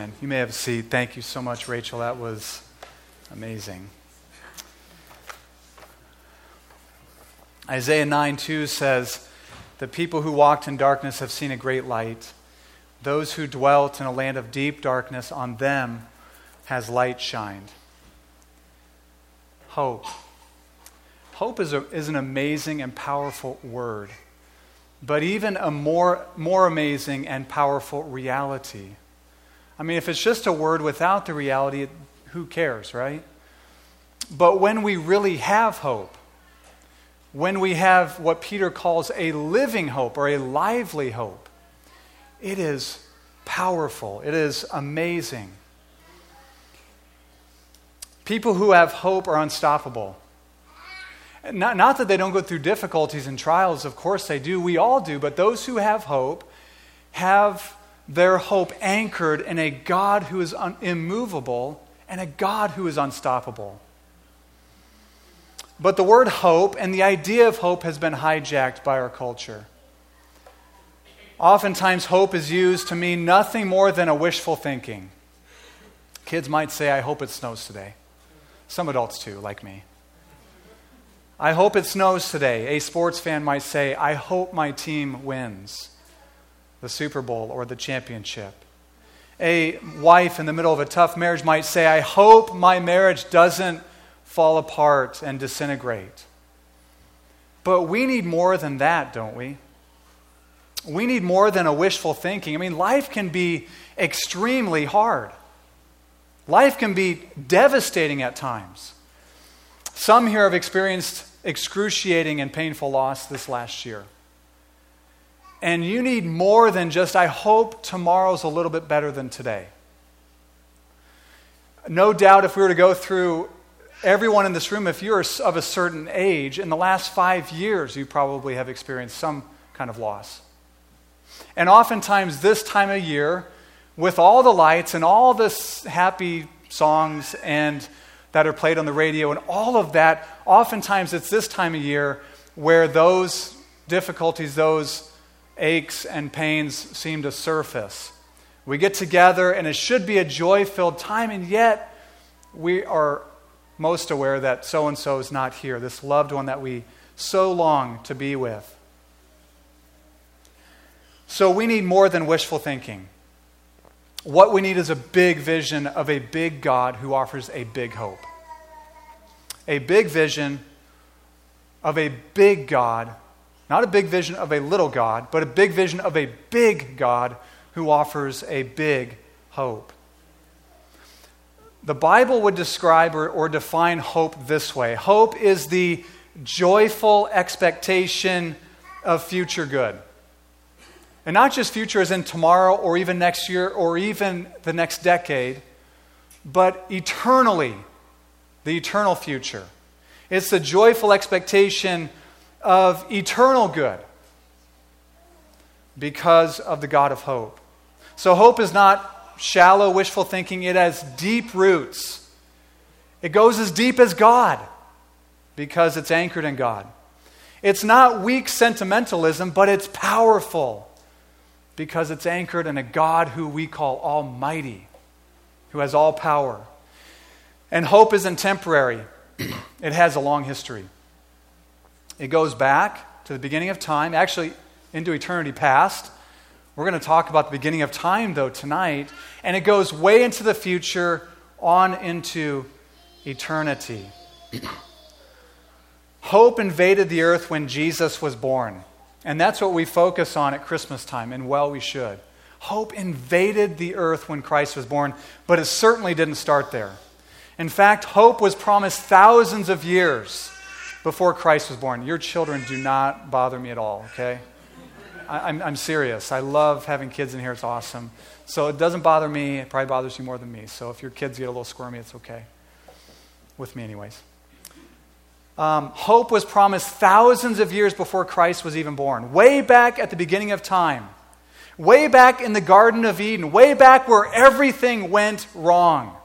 Amen. You may have a seat. Thank you so much, Rachel. That was amazing. Isaiah 9 2 says, The people who walked in darkness have seen a great light. Those who dwelt in a land of deep darkness, on them has light shined. Hope. Hope is, a, is an amazing and powerful word, but even a more, more amazing and powerful reality. I mean, if it's just a word without the reality, who cares, right? But when we really have hope, when we have what Peter calls a living hope or a lively hope, it is powerful. It is amazing. People who have hope are unstoppable. Not, not that they don't go through difficulties and trials, of course they do. We all do. But those who have hope have their hope anchored in a God who is un- immovable and a God who is unstoppable. But the word hope and the idea of hope has been hijacked by our culture. Oftentimes, hope is used to mean nothing more than a wishful thinking. Kids might say, I hope it snows today. Some adults, too, like me. I hope it snows today. A sports fan might say, I hope my team wins the Super Bowl or the championship. A wife in the middle of a tough marriage might say, I hope my marriage doesn't fall apart and disintegrate. But we need more than that, don't we? We need more than a wishful thinking. I mean, life can be extremely hard. Life can be devastating at times. Some here have experienced excruciating and painful loss this last year. And you need more than just, I hope tomorrow's a little bit better than today. No doubt, if we were to go through everyone in this room, if you're of a certain age, in the last five years, you probably have experienced some kind of loss. And oftentimes, this time of year, with all the lights and all the happy songs and that are played on the radio and all of that, oftentimes it's this time of year where those difficulties, those aches and pains seem to surface. We get together, and it should be a joy filled time, and yet we are most aware that so and so is not here, this loved one that we so long to be with. So we need more than wishful thinking. What we need is a big vision of a big God who offers a big hope. A big vision of a big God not a big vision of a little God, but a big vision of a big God who offers a big hope. The Bible would describe or, or define hope this way hope is the joyful expectation of future good. And not just future as in tomorrow or even next year or even the next decade, but eternally, the eternal future. It's the joyful expectation of eternal good because of the God of hope. So, hope is not shallow, wishful thinking, it has deep roots. It goes as deep as God because it's anchored in God. It's not weak sentimentalism, but it's powerful because it's anchored in a God who we call Almighty, who has all power. And hope isn't temporary, it has a long history. It goes back to the beginning of time, actually into eternity past. We're going to talk about the beginning of time, though, tonight. And it goes way into the future, on into eternity. Hope invaded the earth when Jesus was born. And that's what we focus on at Christmas time, and well, we should. Hope invaded the earth when Christ was born, but it certainly didn't start there. In fact, hope was promised thousands of years before Christ was born. Your children do not bother me at all, okay? I, am I'm serious. I love having kids in here. It's awesome. So it doesn't bother me. It probably bothers you more than me. So if your kids get a little squirmy, it's okay. With me, anyways. Um, hope was promised thousands of years before Christ was even born, way back at the beginning of time, way back in the Garden of Eden, way back where everything went wrong.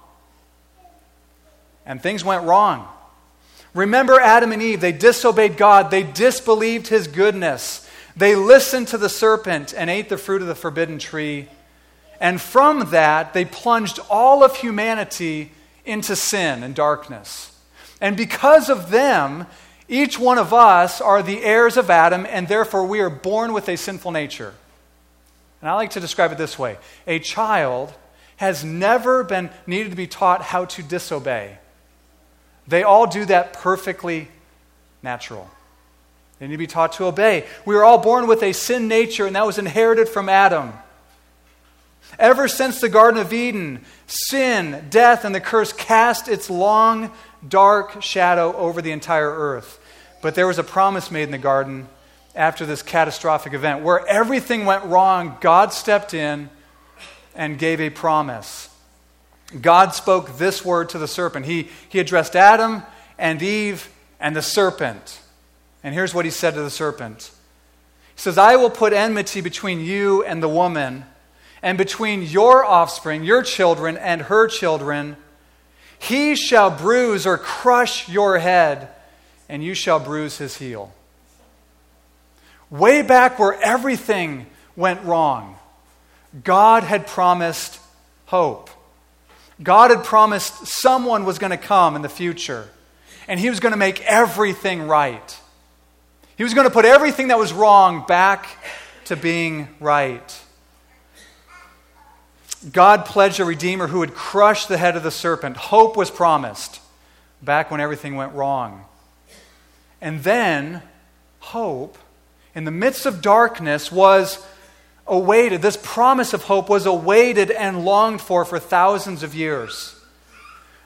And things went wrong. Remember Adam and Eve. They disobeyed God, they disbelieved his goodness. They listened to the serpent and ate the fruit of the forbidden tree, And from that, they plunged all of humanity into sin and darkness. And because of them, each one of us are the heirs of Adam, and therefore we are born with a sinful nature. And I like to describe it this way a child has never been needed to be taught how to disobey. They all do that perfectly natural. They need to be taught to obey. We were all born with a sin nature, and that was inherited from Adam. Ever since the Garden of Eden, sin, death, and the curse cast its long, dark shadow over the entire earth. But there was a promise made in the garden after this catastrophic event where everything went wrong. God stepped in and gave a promise. God spoke this word to the serpent. He, he addressed Adam and Eve and the serpent. And here's what he said to the serpent He says, I will put enmity between you and the woman, and between your offspring, your children, and her children. He shall bruise or crush your head, and you shall bruise his heel. Way back where everything went wrong, God had promised hope. God had promised someone was going to come in the future, and he was going to make everything right. He was going to put everything that was wrong back to being right. God pledged a Redeemer who would crush the head of the serpent. Hope was promised back when everything went wrong. And then, hope, in the midst of darkness, was awaited, this promise of hope was awaited and longed for for thousands of years.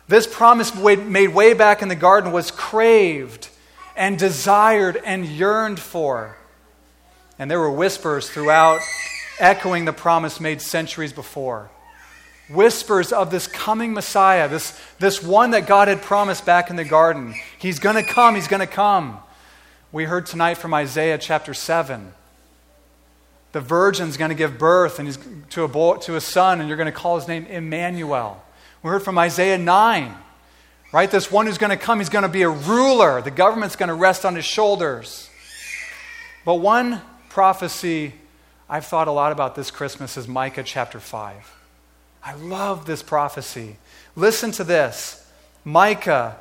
This promise made way back in the garden was craved and desired and yearned for. And there were whispers throughout echoing the promise made centuries before. Whispers of this coming Messiah, this, this one that God had promised back in the garden. He's going to come, he's going to come. We heard tonight from Isaiah chapter 7 the virgin's going to give birth and he's to a, boy, to a son, and you're going to call his name Emmanuel. We heard from Isaiah 9, right? This one who's going to come, he's going to be a ruler. The government's going to rest on his shoulders. But one prophecy I've thought a lot about this Christmas is Micah chapter 5. I love this prophecy. Listen to this. Micah,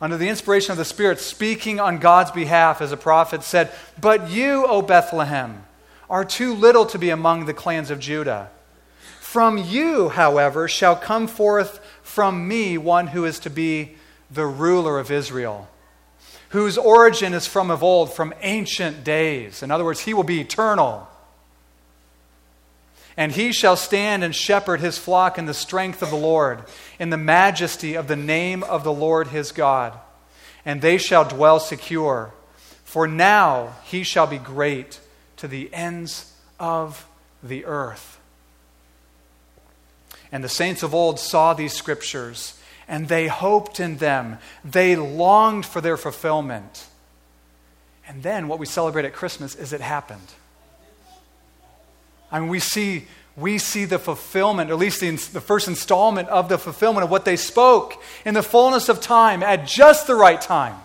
under the inspiration of the Spirit, speaking on God's behalf as a prophet, said, But you, O Bethlehem, are too little to be among the clans of Judah. From you, however, shall come forth from me one who is to be the ruler of Israel, whose origin is from of old, from ancient days. In other words, he will be eternal. And he shall stand and shepherd his flock in the strength of the Lord, in the majesty of the name of the Lord his God. And they shall dwell secure. For now he shall be great to the ends of the earth. And the saints of old saw these scriptures and they hoped in them. They longed for their fulfillment. And then what we celebrate at Christmas is it happened. I mean, we see, we see the fulfillment, or at least the, the first installment of the fulfillment of what they spoke in the fullness of time at just the right time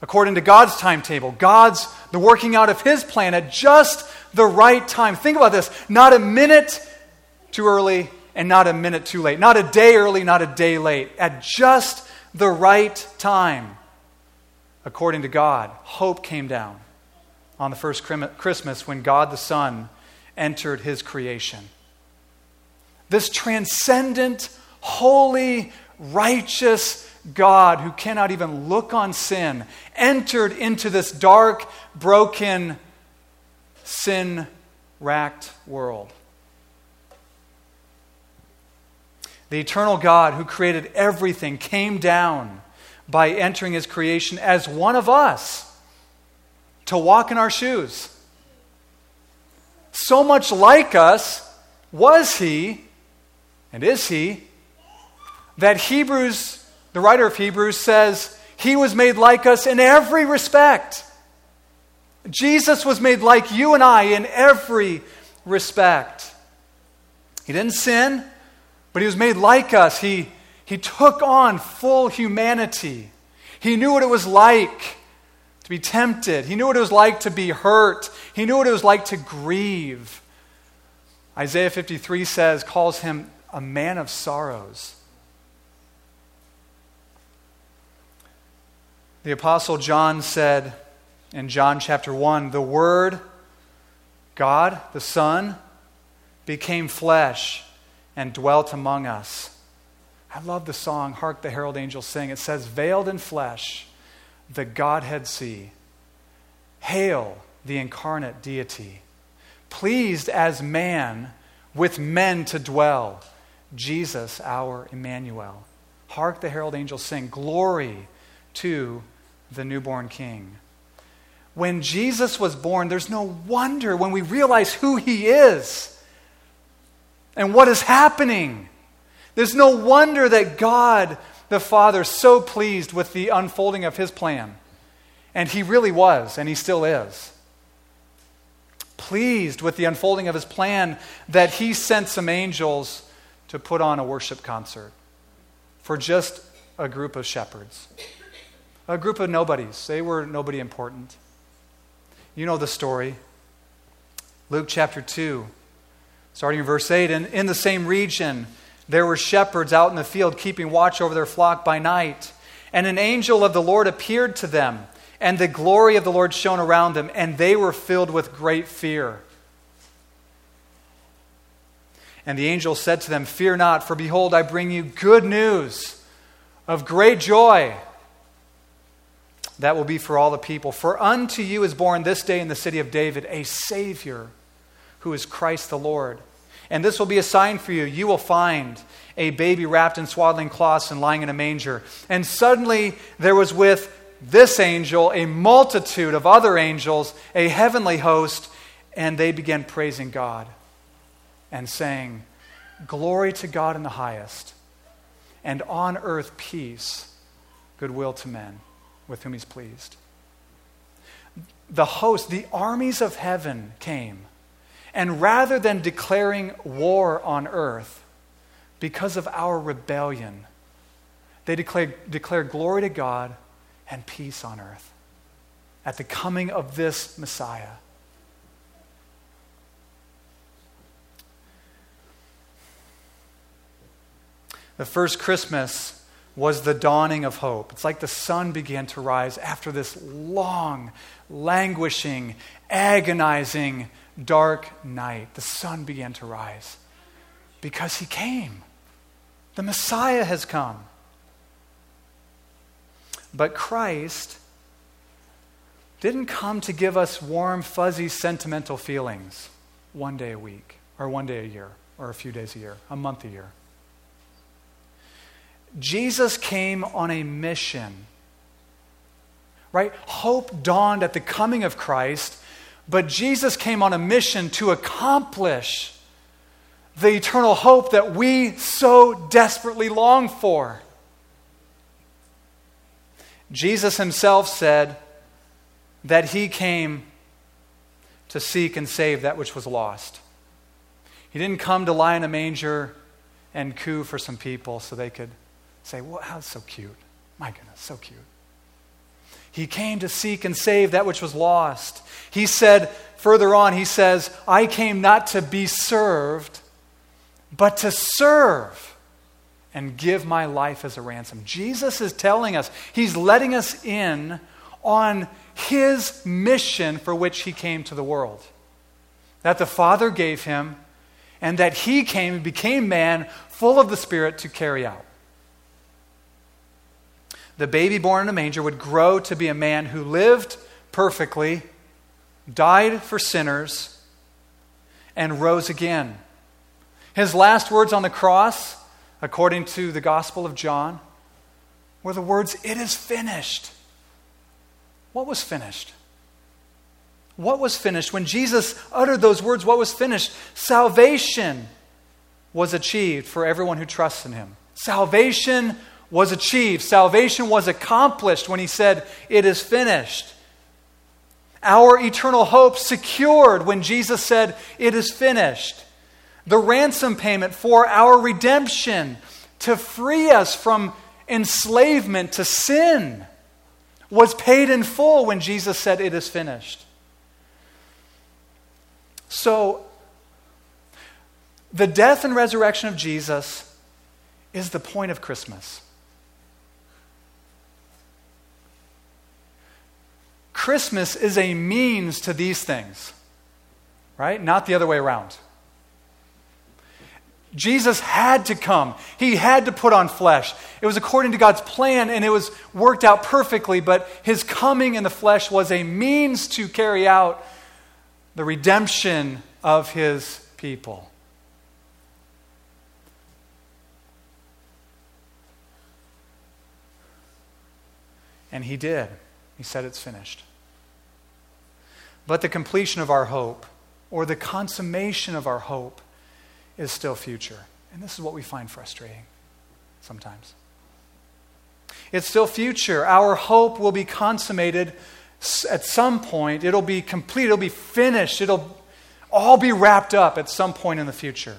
according to God's timetable, God's the working out of his plan at just the right time. Think about this, not a minute too early and not a minute too late. Not a day early, not a day late. At just the right time. According to God, hope came down on the first Christmas when God the Son entered his creation. This transcendent, holy, righteous, God, who cannot even look on sin, entered into this dark, broken, sin racked world. The eternal God who created everything came down by entering his creation as one of us to walk in our shoes. So much like us was he, and is he, that Hebrews the writer of Hebrews says, He was made like us in every respect. Jesus was made like you and I in every respect. He didn't sin, but he was made like us. He, he took on full humanity. He knew what it was like to be tempted, he knew what it was like to be hurt, he knew what it was like to grieve. Isaiah 53 says, calls him a man of sorrows. The Apostle John said in John chapter 1 the Word, God, the Son, became flesh and dwelt among us. I love the song, Hark the Herald Angels Sing. It says, Veiled in flesh, the Godhead see. Hail the incarnate deity. Pleased as man with men to dwell. Jesus, our Emmanuel. Hark the herald angels sing, Glory to the newborn King. When Jesus was born, there's no wonder when we realize who he is and what is happening. There's no wonder that God the Father so pleased with the unfolding of his plan. And he really was, and he still is. Pleased with the unfolding of his plan that he sent some angels to put on a worship concert for just a group of shepherds, a group of nobodies. They were nobody important. You know the story. Luke chapter 2, starting in verse 8. And in the same region, there were shepherds out in the field keeping watch over their flock by night. And an angel of the Lord appeared to them, and the glory of the Lord shone around them, and they were filled with great fear. And the angel said to them, Fear not, for behold, I bring you good news of great joy that will be for all the people. For unto you is born this day in the city of David a Savior who is Christ the Lord. And this will be a sign for you. You will find a baby wrapped in swaddling cloths and lying in a manger. And suddenly there was with this angel a multitude of other angels, a heavenly host, and they began praising God and saying, Glory to God in the highest, and on earth peace, goodwill to men with whom he's pleased. The host, the armies of heaven came, and rather than declaring war on earth because of our rebellion, they declared, declared glory to God and peace on earth at the coming of this Messiah. The first Christmas was the dawning of hope. It's like the sun began to rise after this long, languishing, agonizing, dark night. The sun began to rise because he came. The Messiah has come. But Christ didn't come to give us warm, fuzzy, sentimental feelings one day a week, or one day a year, or a few days a year, a month a year. Jesus came on a mission. Right? Hope dawned at the coming of Christ, but Jesus came on a mission to accomplish the eternal hope that we so desperately long for. Jesus himself said that he came to seek and save that which was lost. He didn't come to lie in a manger and coo for some people so they could say, well, how's so cute? My goodness, so cute. He came to seek and save that which was lost. He said, further on, he says, I came not to be served, but to serve and give my life as a ransom. Jesus is telling us, he's letting us in on his mission for which he came to the world. That the Father gave him, and that he came and became man, full of the Spirit to carry out the baby born in a manger would grow to be a man who lived perfectly, died for sinners, and rose again. His last words on the cross, according to the Gospel of John, were the words, It is finished. What was finished? What was finished? When Jesus uttered those words, what was finished? Salvation was achieved for everyone who trusts in him. Salvation was achieved. Salvation was accomplished when he said, It is finished. Our eternal hope secured when Jesus said, It is finished. The ransom payment for our redemption to free us from enslavement to sin was paid in full when Jesus said, It is finished. So, The death and resurrection of Jesus is the point of Christmas. Christmas is a means to these things, right? Not the other way around. Jesus had to come. He had to put on flesh. It was according to God's plan and it was worked out perfectly, but his coming in the flesh was a means to carry out the redemption of his people. And he did. He said, It's finished. But the completion of our hope, or the consummation of our hope, is still future. And this is what we find frustrating sometimes. It's still future. Our hope will be consummated at some point. It'll be complete. It'll be finished. It'll all be wrapped up at some point in the future.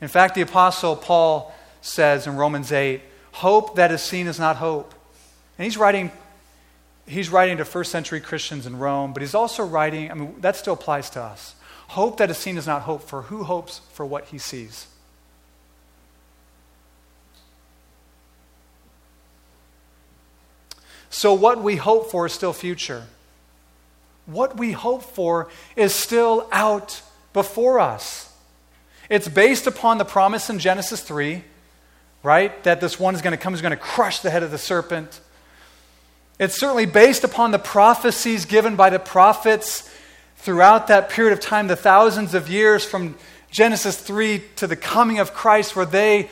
In fact, the Apostle Paul says in Romans 8, hope that is seen is not hope. And he's writing he's writing to first century Christians in Rome, but he's also writing, I mean, that still applies to us. Hope that is seen is not hope, for who hopes for what he sees? So, what we hope for is still future. What we hope for is still out before us. It's based upon the promise in Genesis 3, right? That this one is going to come, is going to crush the head of the serpent. It's certainly based upon the prophecies given by the prophets throughout that period of time, the thousands of years from Genesis 3 to the coming of Christ, where they,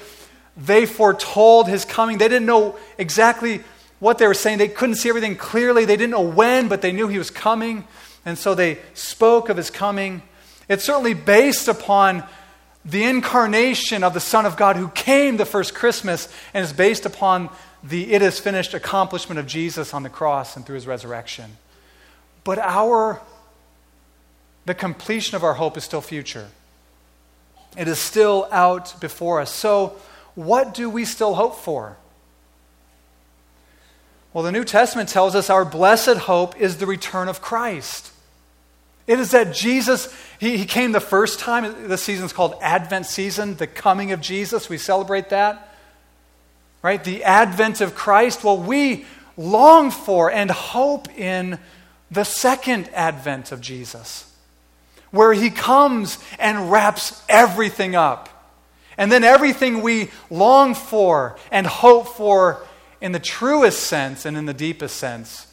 they foretold his coming. They didn't know exactly what they were saying. They couldn't see everything clearly. They didn't know when, but they knew he was coming. And so they spoke of his coming. It's certainly based upon the incarnation of the Son of God who came the first Christmas and is based upon the it is finished accomplishment of Jesus on the cross and through his resurrection. But our the completion of our hope is still future. It is still out before us. So, what do we still hope for? Well, the New Testament tells us our blessed hope is the return of Christ. It is that Jesus, he, he came the first time. The season is called Advent season, the coming of Jesus. We celebrate that right? The advent of Christ. Well, we long for and hope in the second advent of Jesus, where he comes and wraps everything up. And then everything we long for and hope for in the truest sense and in the deepest sense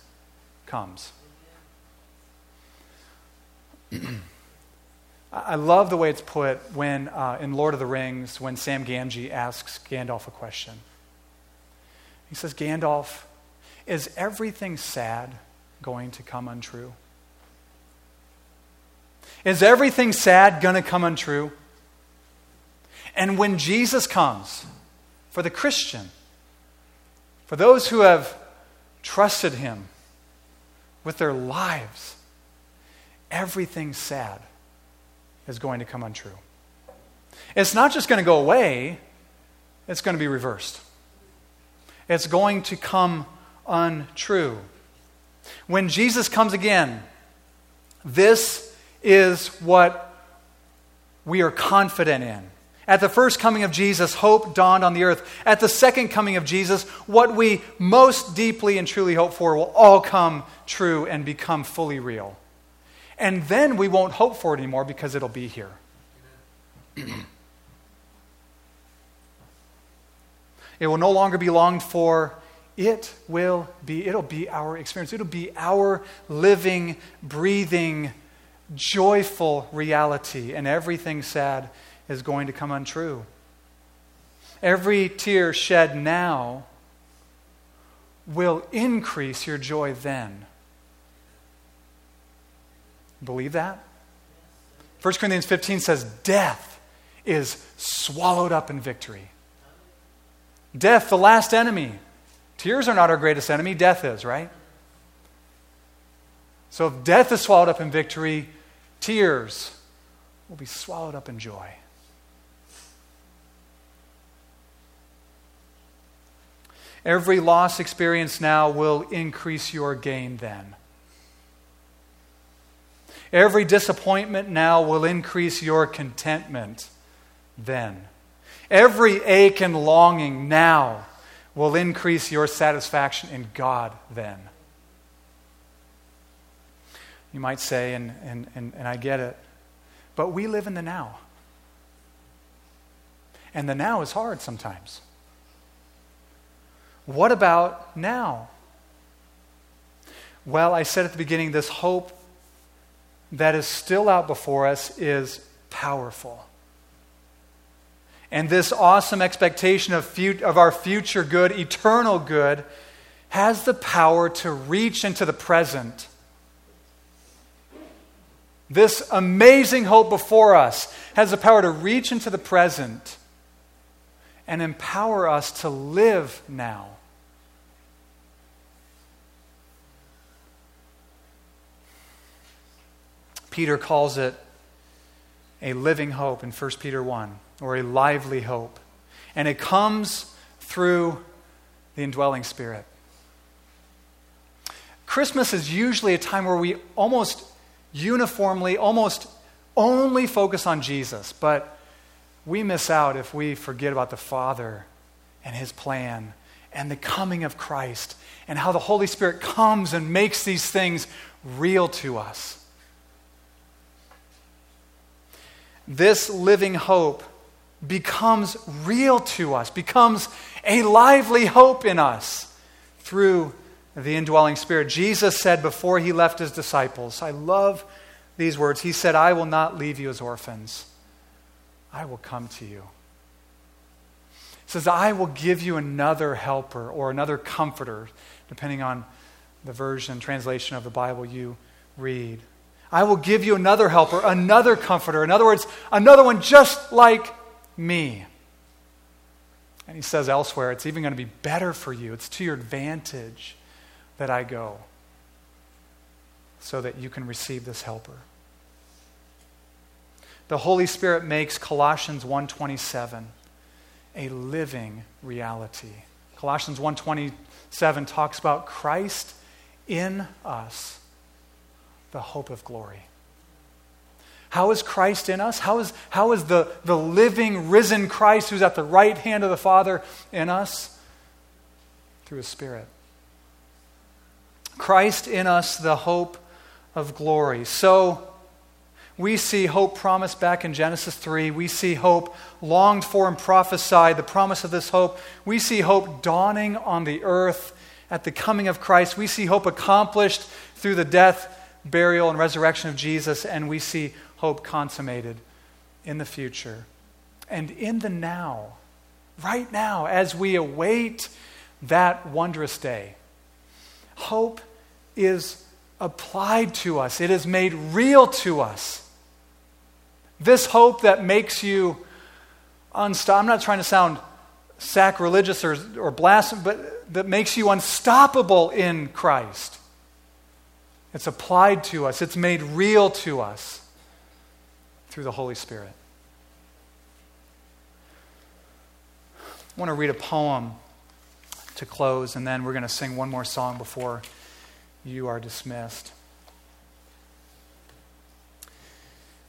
comes. I love the way it's put when, uh, in Lord of the Rings, when Sam Gamgee asks Gandalf a question. He says, Gandalf, is everything sad going to come untrue? Is everything sad going to come untrue? And when Jesus comes, for the Christian, for those who have trusted him with their lives, everything sad is going to come untrue. It's not just going to go away, it's going to be reversed. It's going to come untrue. When Jesus comes again, this is what we are confident in. At the first coming of Jesus, hope dawned on the earth. At the second coming of Jesus, what we most deeply and truly hope for will all come true and become fully real. And then we won't hope for it anymore because it'll be here. It will no longer be longed for. It will be, it'll be our experience. It'll be our living, breathing, joyful reality. And everything sad is going to come untrue. Every tear shed now will increase your joy then. Believe that? 1 Corinthians 15 says, Death is swallowed up in victory. Death, the last enemy. Tears are not our greatest enemy, death is, right? So if death is swallowed up in victory, tears will be swallowed up in joy. Every loss experienced now will increase your gain then. Every disappointment now will increase your contentment then. Every ache and longing now will increase your satisfaction in God then. You might say, and, and, and, and I get it, but we live in the now. And the now is hard sometimes. What about now? Well, I said at the beginning, this hope that is still out before us is powerful. And this awesome expectation of, fut- of our future good, eternal good, has the power to reach into the present. This amazing hope before us has the power to reach into the present and empower us to live now. Peter calls it a living hope in 1 Peter 1, or a lively hope. And it comes through the indwelling spirit. Christmas is usually a time where we almost uniformly, almost only focus on Jesus, but we miss out if we forget about the Father and His plan and the coming of Christ and how the Holy Spirit comes and makes these things real to us. this living hope becomes real to us, becomes a lively hope in us through the indwelling Spirit. Jesus said before he left his disciples, I love these words. He said, I will not leave you as orphans, I will come to you. He says, I will give you another helper or another comforter, depending on the version, translation of the Bible you read. I will give you another helper, another comforter. In other words, another one just like me. And he says elsewhere, it's even going to be better for you. It's to your advantage that I go so that you can receive this helper. The Holy Spirit makes Colossians 1:27 a living reality. Colossians 1:27 talks about Christ in us the hope of glory. How is Christ in us? How is, how is the, the living, risen Christ who's at the right hand of the Father in us? Through His Spirit. Christ in us, the hope of glory. So, we see hope promised back in Genesis 3. We see hope longed for and prophesied, the promise of this hope. We see hope dawning on the earth at the coming of Christ. We see hope accomplished through the death burial, and resurrection of Jesus, and we see hope consummated in the future. And in the now, right now, as we await that wondrous day, hope is applied to us, it is made real to us. This hope that makes you unstoppable. I'm not trying to sound sacrilegious or, or blasphemous, but that makes you unstoppable in Christ. It's applied to us, it's made real to us through the Holy Spirit. I want to read a poem to close, and then we're going to sing one more song before you are dismissed.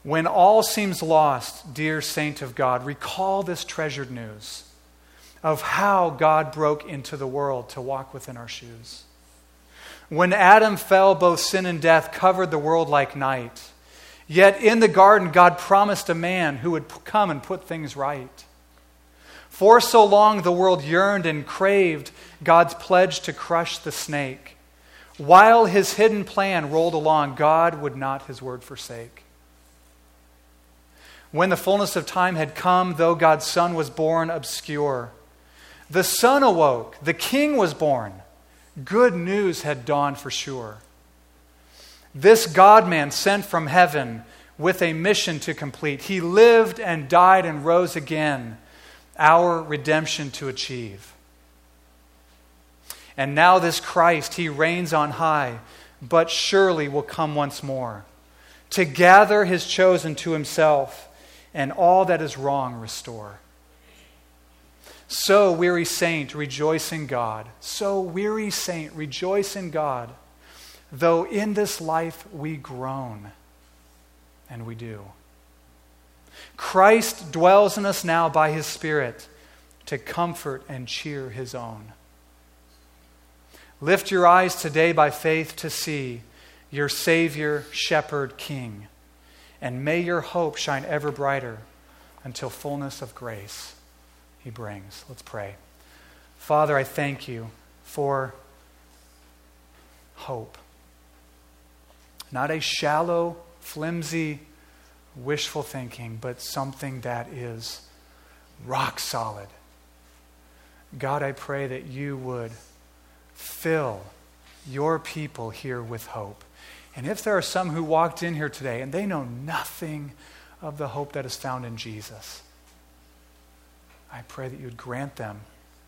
When all seems lost, dear saint of God, recall this treasured news of how God broke into the world to walk within our shoes. When Adam fell, both sin and death covered the world like night. Yet in the garden, God promised a man who would come and put things right. For so long, the world yearned and craved God's pledge to crush the snake. While his hidden plan rolled along, God would not his word forsake. When the fullness of time had come, though God's Son was born obscure, the Son awoke, the King was born good news had dawned for sure. This God man sent from heaven with a mission to complete. He lived and died and rose again, our redemption to achieve. And now, this Christ, he reigns on high, but surely will come once more to gather his chosen to himself and all that is wrong restore. So, weary saint, rejoice in God. So, weary saint, rejoice in God. Though in this life we groan, and we do. Christ dwells in us now by his Spirit to comfort and cheer his own. Lift your eyes today by faith to see your Savior, Shepherd, King, and may your hope shine ever brighter until fullness of grace he brings. Let's pray. Father, I thank you for hope. Not a shallow, flimsy, wishful thinking, but something that is rock solid. God, I pray that you would fill your people here with hope. And if there are some who walked in here today and they know nothing of the hope that is found in Jesus, I pray that you would grant them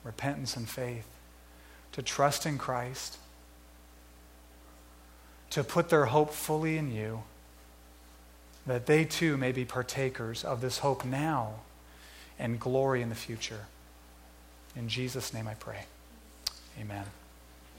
repentance and faith to trust in Christ, to put their hope fully in you, that they too may be partakers of this hope now and glory in the future. In Jesus' name I pray. Amen.